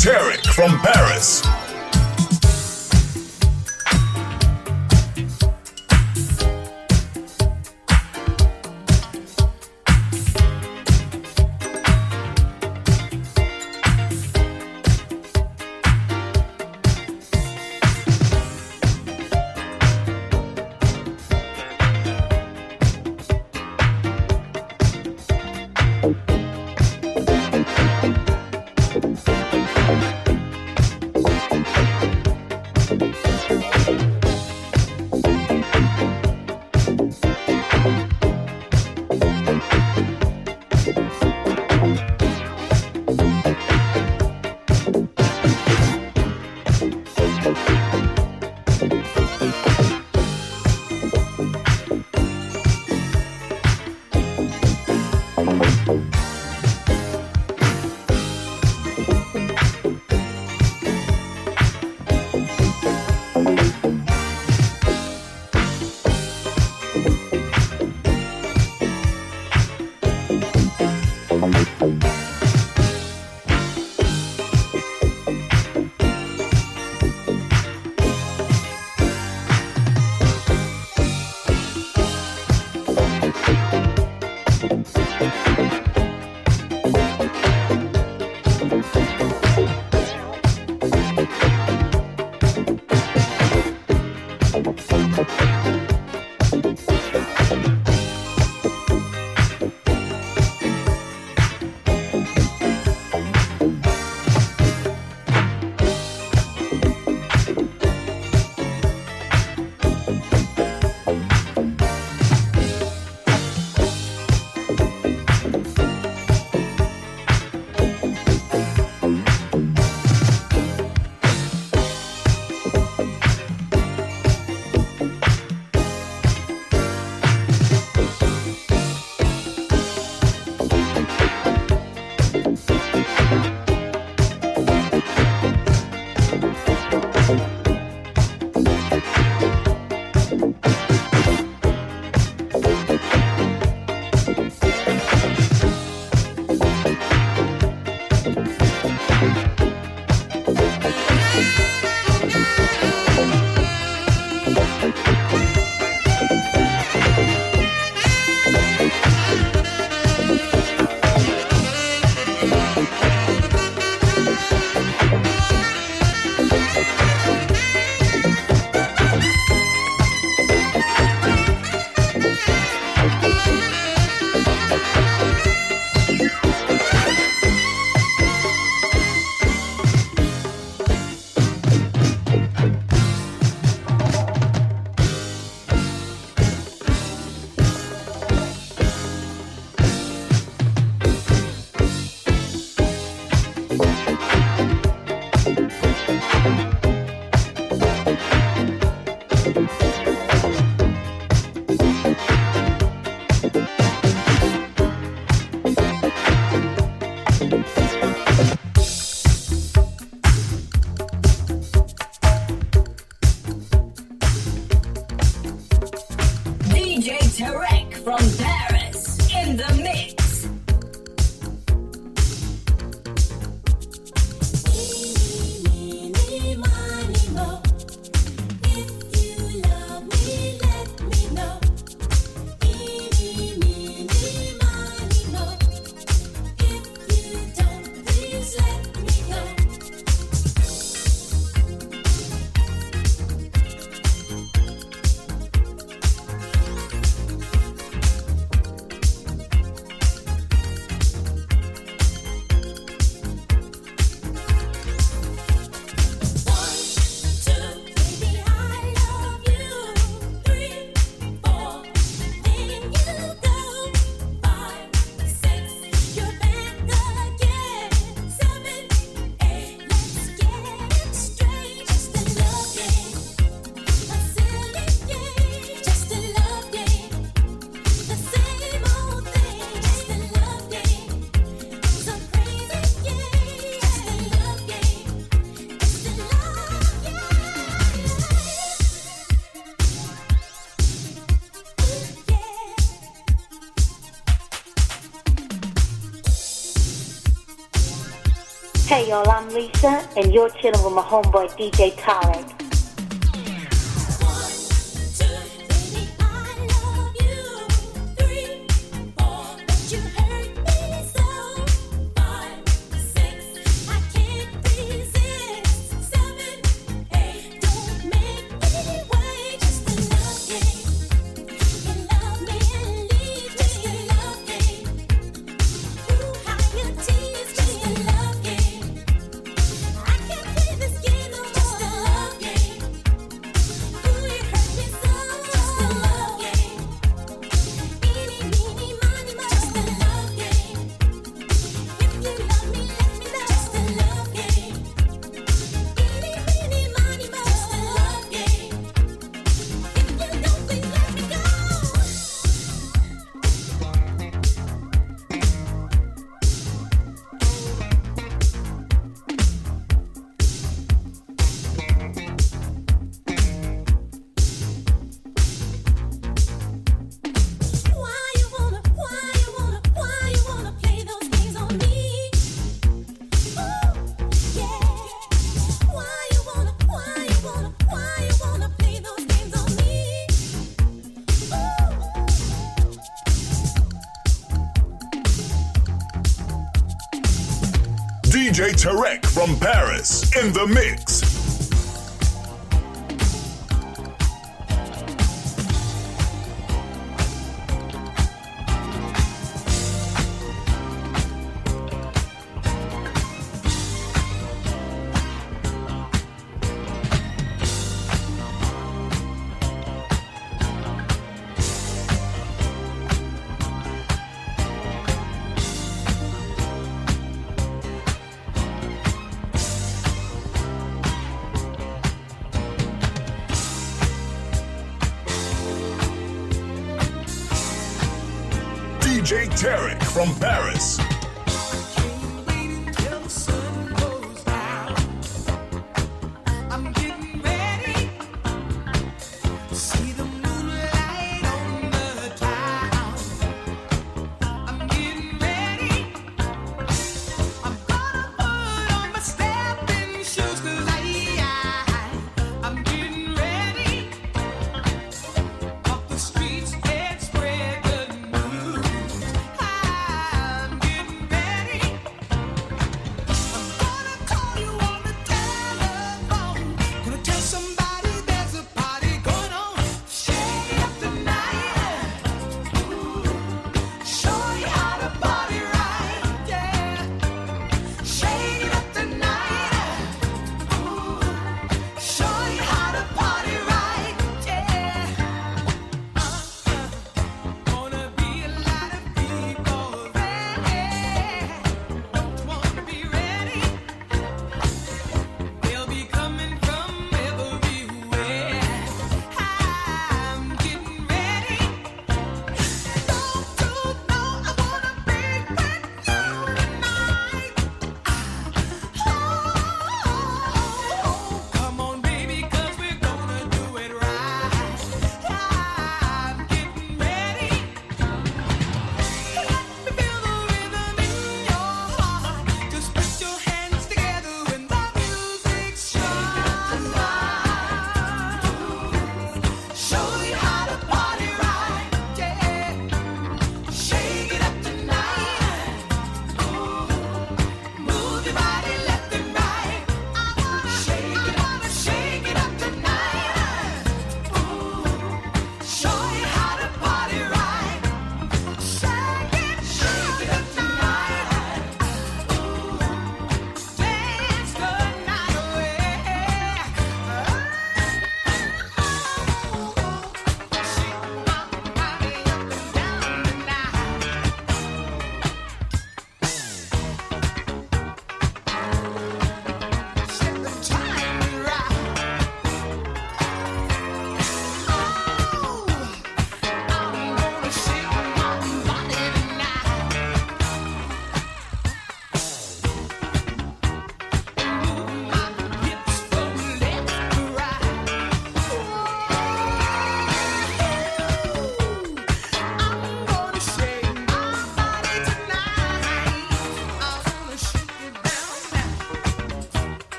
Tarek from Paris. Hey y'all, I'm Lisa, and you're chilling with my homeboy DJ Tarek. Tarek from Paris in the mix. Tarek from Paris.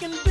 can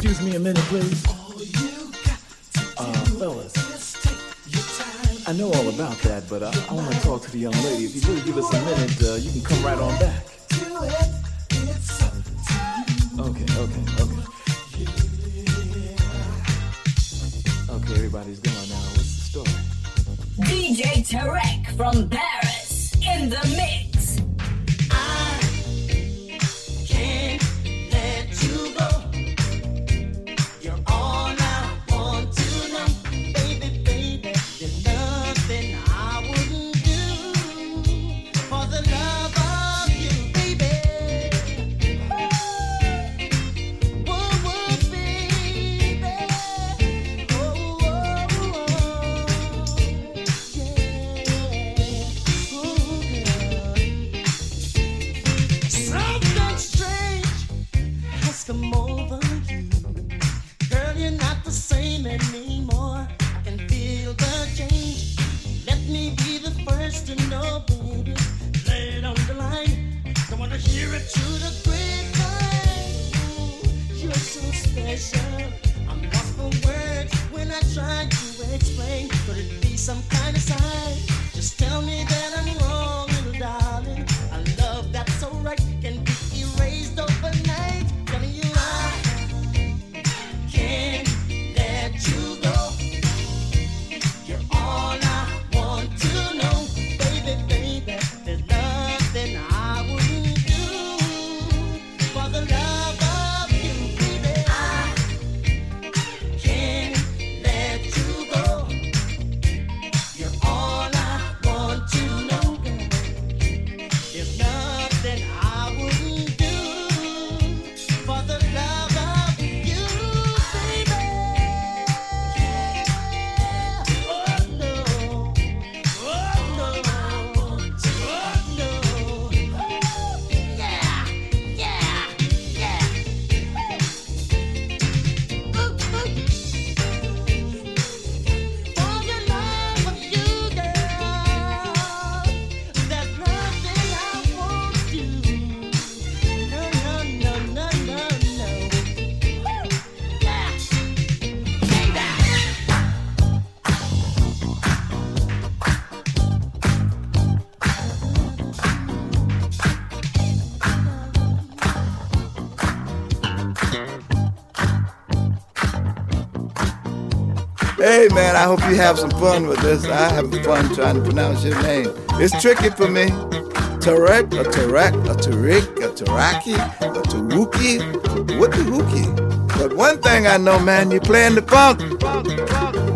Excuse me a minute, please. Uh, fellas, I know all about that, but I, I want to talk to the young lady. If you do give us a minute, uh, you can come right on back. man. I hope you have some fun with this. I have fun trying to pronounce your name. It's tricky for me. Tarek, a Tarek, a Tarik, a Taraki, a Tawuki, what the Hookie? But one thing I know, man, you're playing the funk.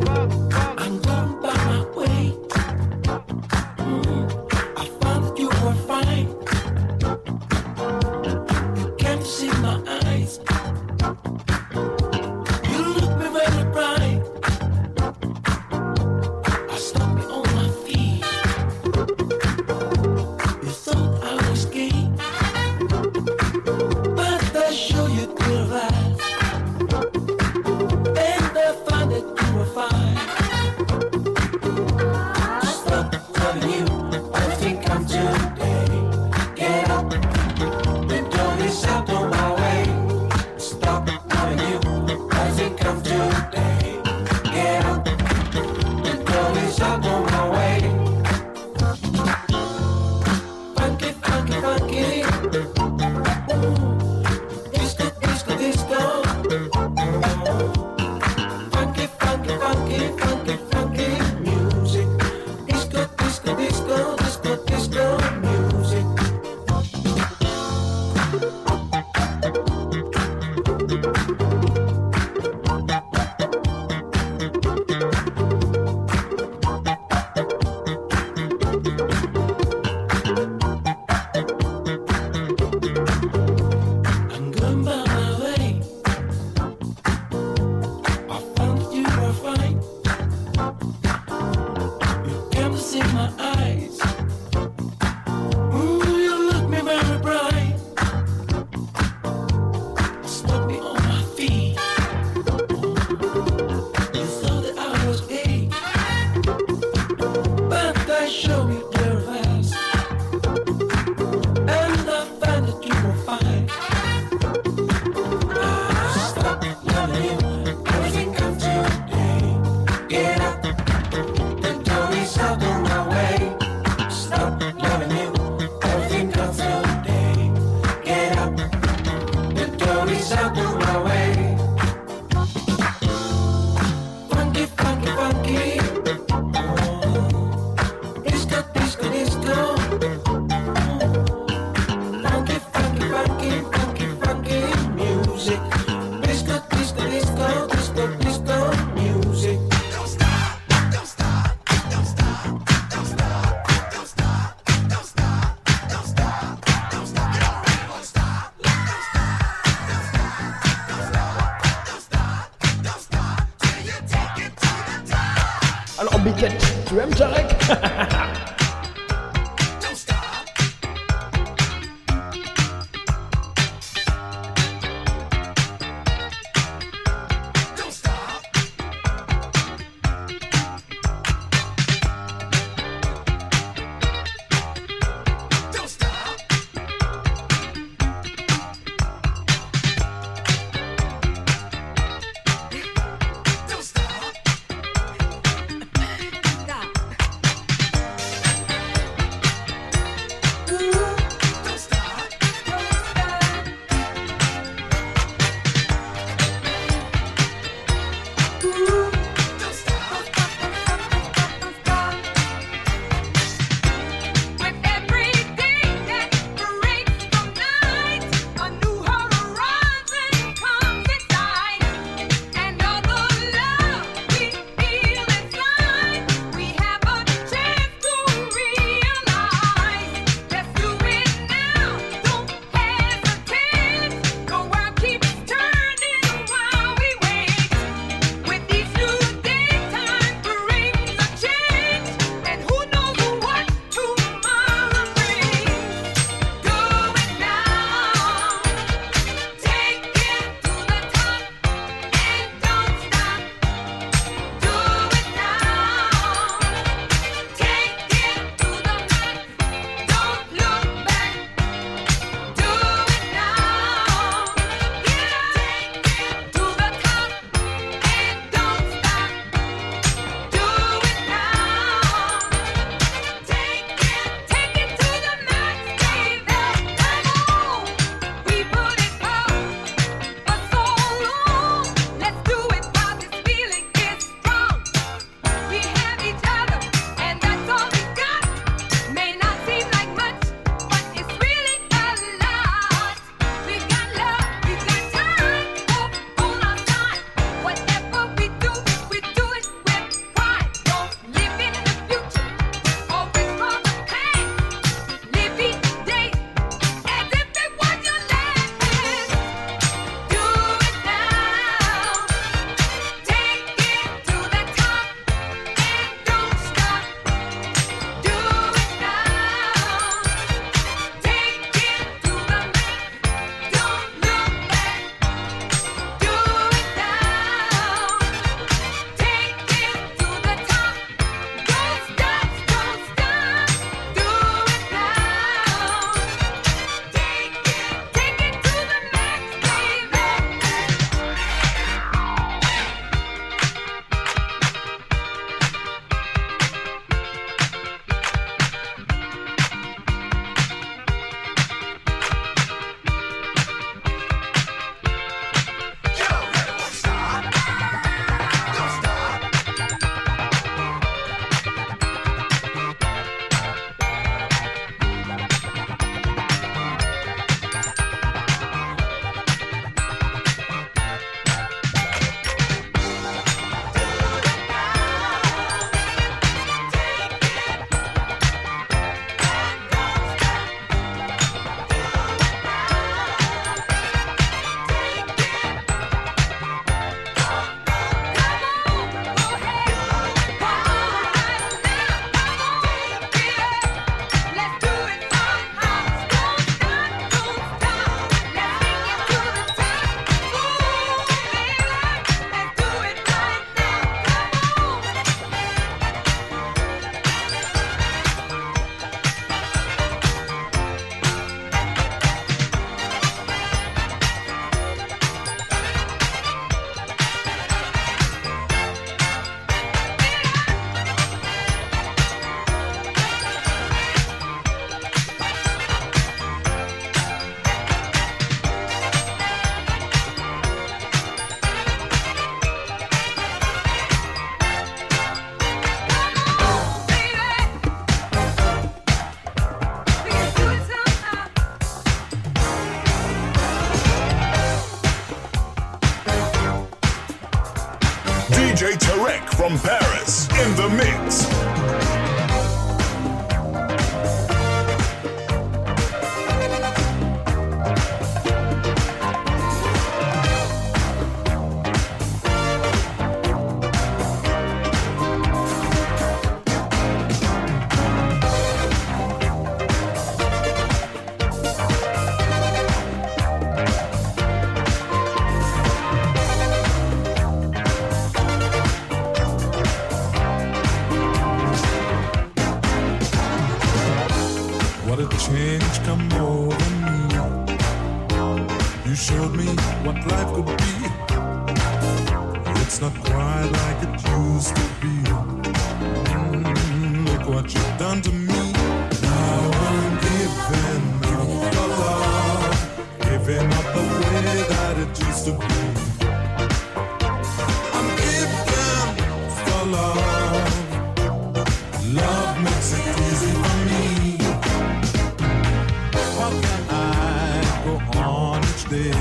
on each day.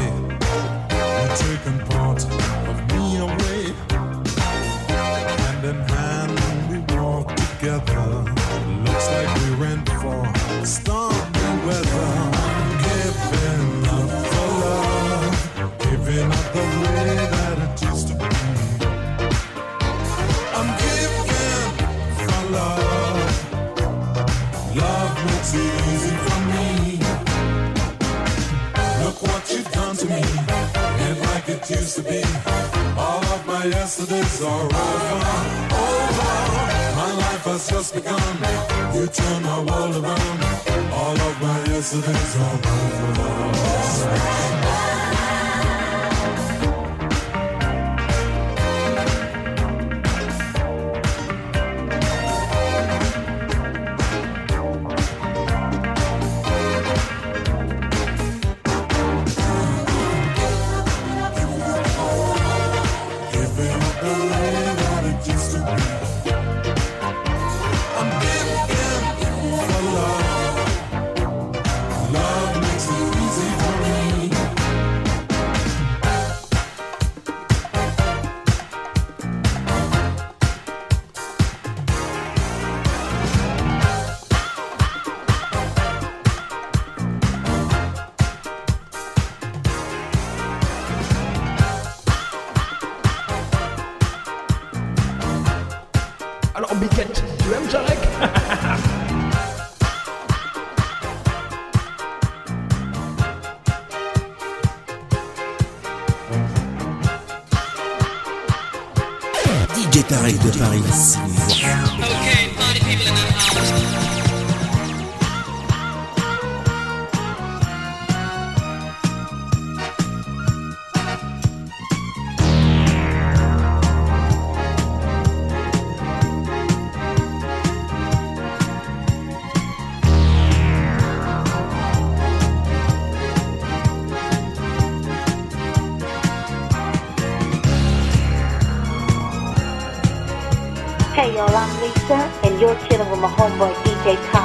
You're taking part of me away. Hand in hand, we walk together. days are over, over. My life has just begun. You turn my world around. All of my yesterdays are over. DJ de Paris. Party the. homeboy DJ Tom.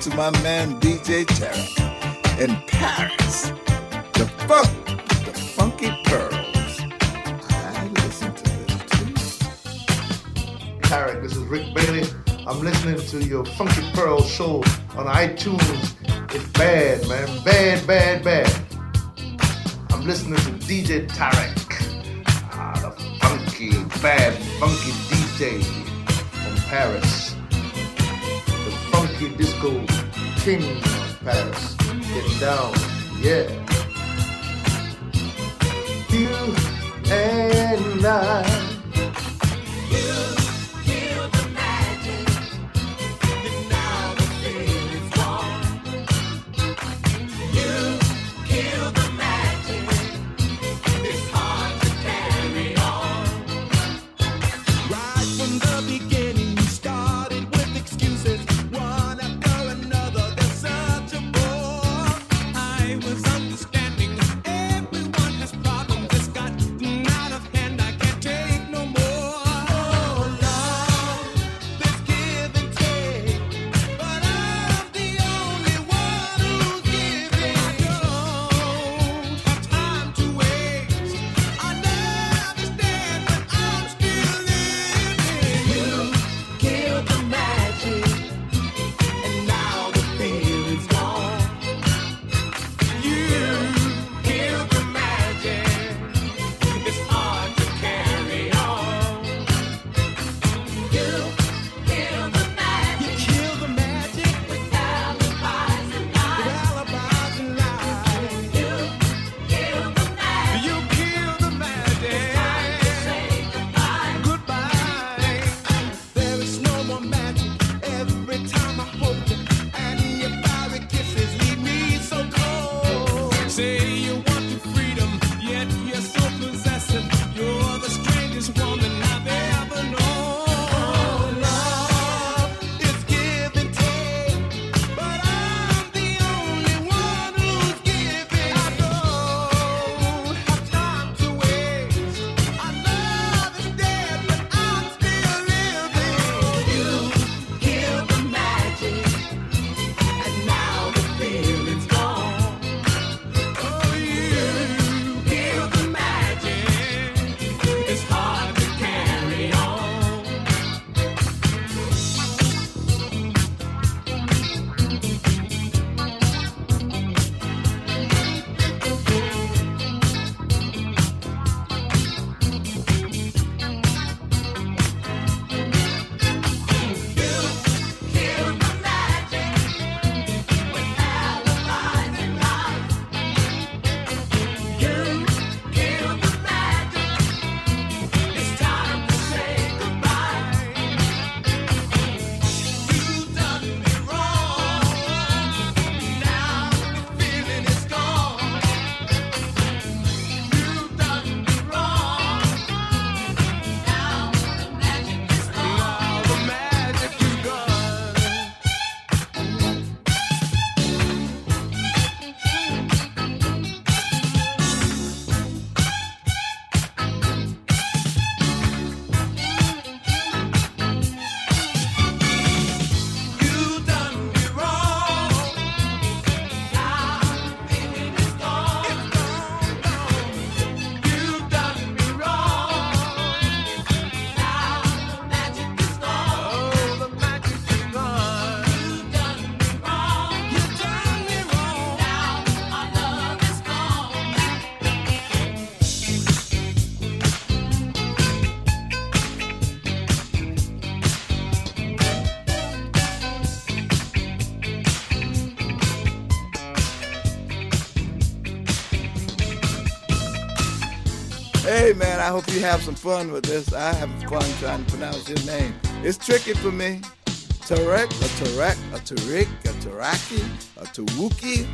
To my man DJ Tarek in Paris. The funk, the funky pearls. I listen to this too. Tarek, this is Rick Bailey. I'm listening to your Funky Pearl show on iTunes. It's bad, man. Bad, bad, bad. I'm listening to DJ Tarek. Ah, the funky, bad, funky DJ from Paris. The funky disco king of Paris. Getting down, yeah. You and I. Hey man, I hope you have some fun with this. I have fun trying to pronounce your name. It's tricky for me. Tarek, a Tarek, a Tariq, a Taraki, a Tawuki,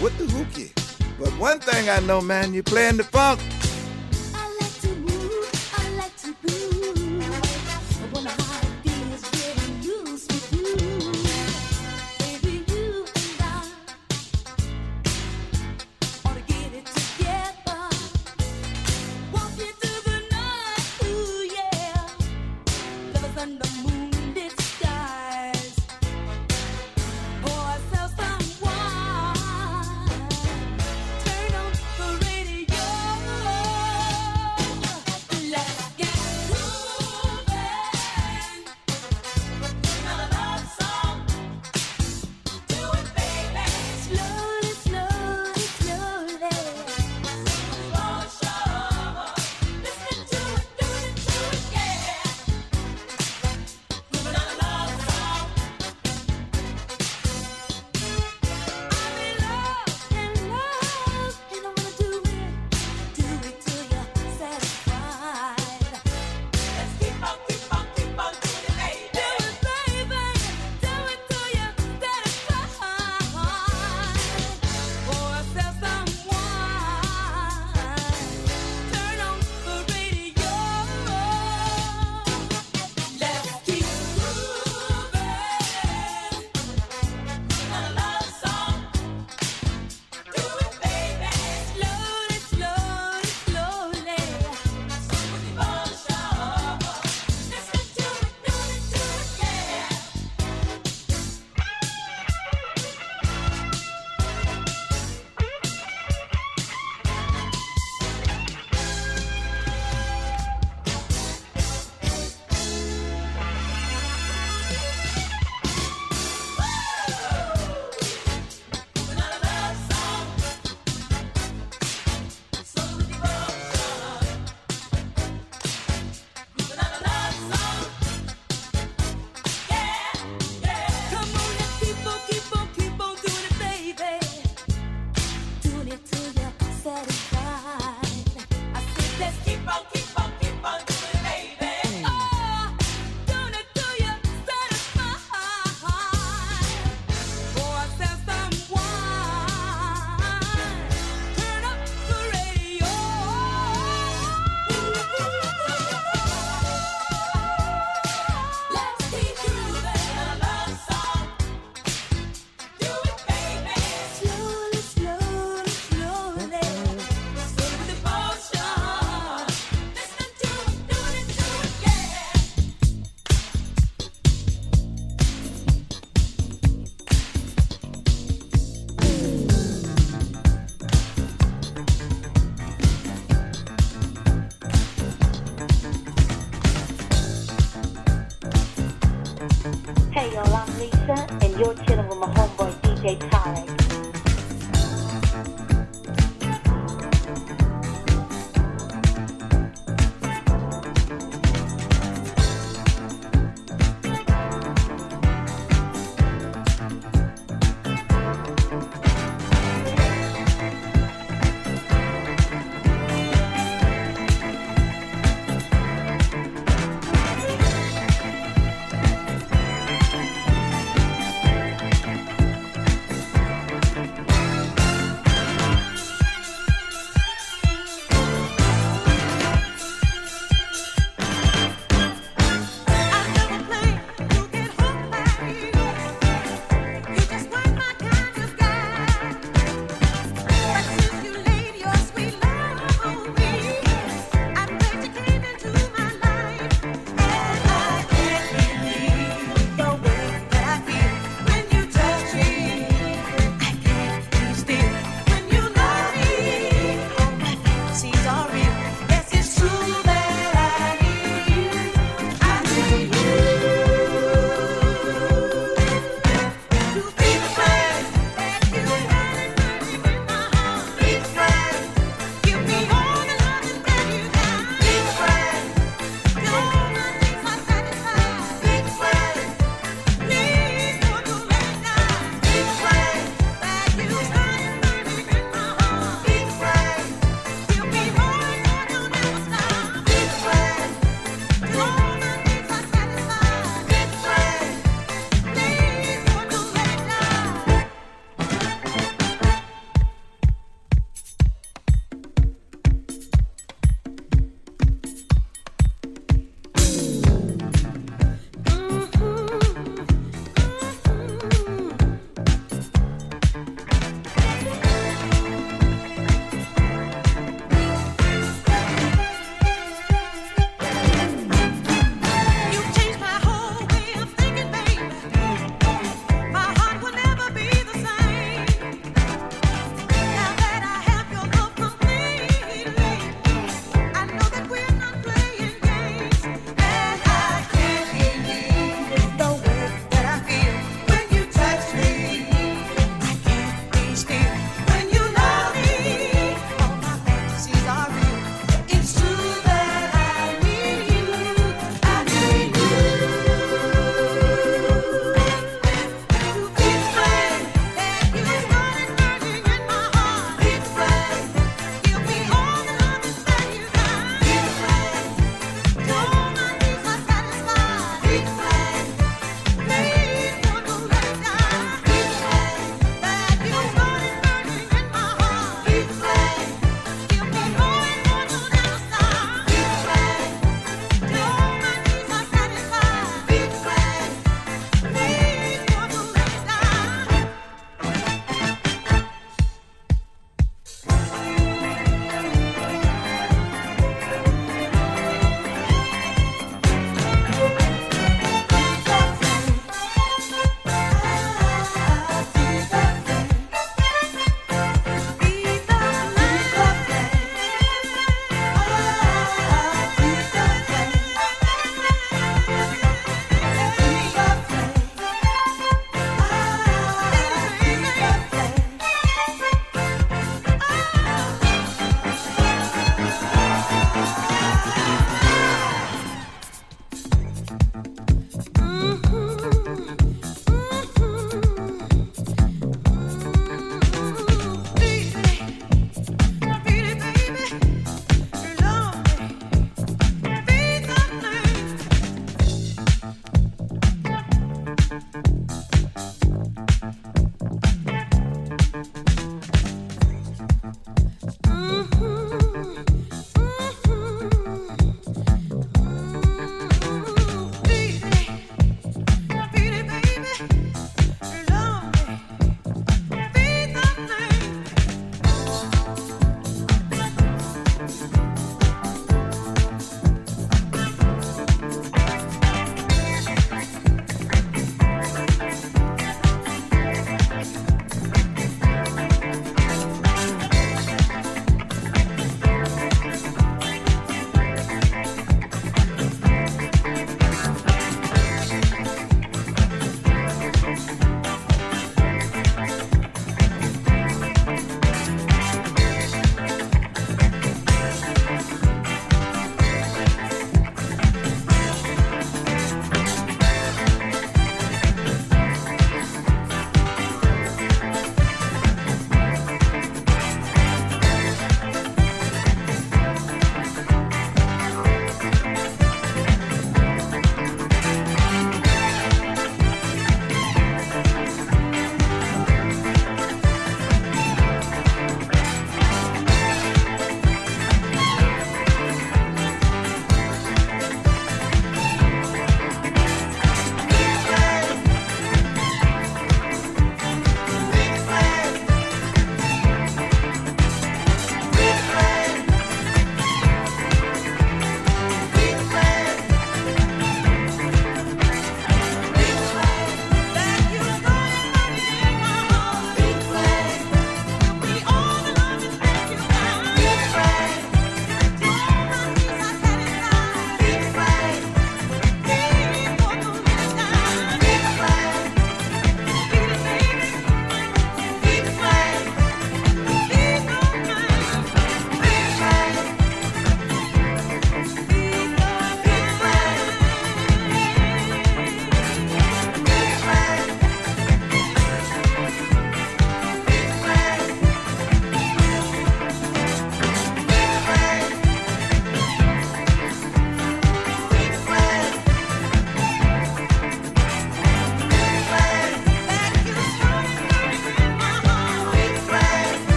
what the hookie. But one thing I know, man, you're playing the funk.